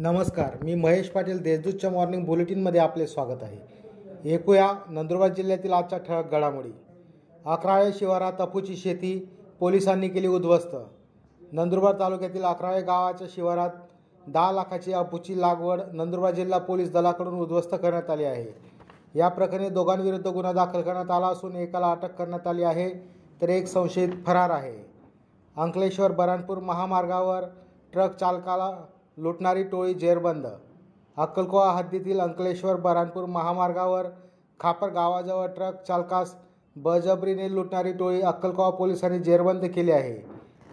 नमस्कार मी महेश पाटील देशदूतच्या मॉर्निंग बुलेटिनमध्ये आपले स्वागत आहे. ऐकूया नंदुरबार जिल्ह्यातील आजच्या ठळक घडामोडी. अकराळे शिवारात अफूची शेती पोलिसांनी केली उद्ध्वस्त. नंदुरबार तालुक्यातील अकराळे गावाच्या शिवारात दहा लाखाची अफूची लागवड नंदुरबार जिल्हा पोलीस दलाकडून उद्ध्वस्त करण्यात आली आहे. या प्रकरणी दोघांविरुद्ध गुन्हा दाखल करण्यात आला असून एकाला अटक करण्यात आली आहे तर एक संशयित फरार आहे. अंकलेश्वर बराणपूर महामार्गावर ट्रक चालकाला लुटणारी टोळी जेरबंद. अक्कलकोवा हद्दीतील अंकलेश्वर बरानपूर महामार्गावर खापर गावाजवळ ट्रक चालकास बळजबरीने लुटणारी टोळी अक्कलकोवा पोलिसांनी जेरबंद केली आहे.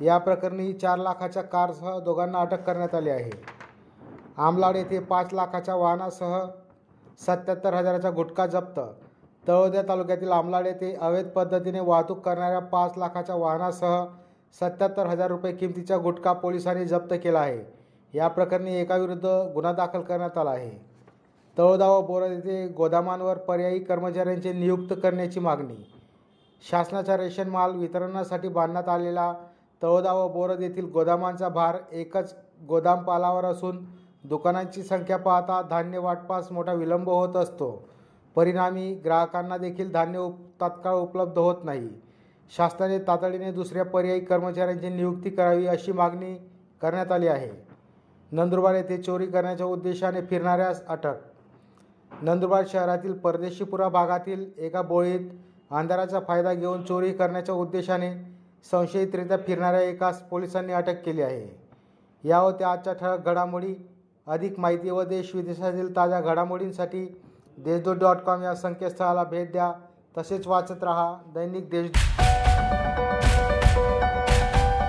या प्रकरणी चार लाखाच्या कारसह दोघांना अटक करण्यात आली आहे. आमलाड येथे पाच लाखाच्या वाहनासह सत्याहत्तर हजाराचा गुटखा जप्त. तळोद्या तालुक्यातील आमलाड येथे अवैध पद्धतीने वाहतूक करणाऱ्या पाच लाखाच्या वाहनासह सत्याहत्तर हजार रुपये किमतीचा गुटखा पोलिसांनी जप्त केला आहे. या प्रकरणी एकाविरुद्ध गुन्हा दाखल करण्यात आला आहे. तळोदा व येथे गोदामांवर पर्यायी कर्मचाऱ्यांचे नियुक्त करण्याची मागणी. शासनाच्या रेशन माल वितरणासाठी बांधण्यात आलेला तळोदा व बोरद येथील गोदामांचा भार एकच गोदाम पालावर असून दुकानांची संख्या पाहता धान्य वाटपास मोठा विलंब होत असतो. परिणामी ग्राहकांना देखील धान्य उप तात्काळ उपलब्ध होत नाही. शासनाने तातडीने दुसऱ्या पर्यायी कर्मचाऱ्यांची नियुक्ती करावी अशी मागणी करण्यात आली आहे. नंदुरबार येथे चोरी करण्याच्या उद्देशाने फिरणाऱ्यास अटक. नंदुरबार शहरातील परदेशीपुरा भागातील एका बोळीत अंधाराचा फायदा घेऊन चोरी करण्याच्या उद्देशाने संशयितरित्या फिरणाऱ्या एकास पोलिसांनी अटक केली आहे. या होत्या आजच्या ठळक घडामोडी. अधिक माहिती व देश विदेशातील ताज्या घडामोडींसाठी देशदूत डॉट कॉम या संकेतस्थळाला भेट द्या. तसेच वाचत रहा दैनिक देश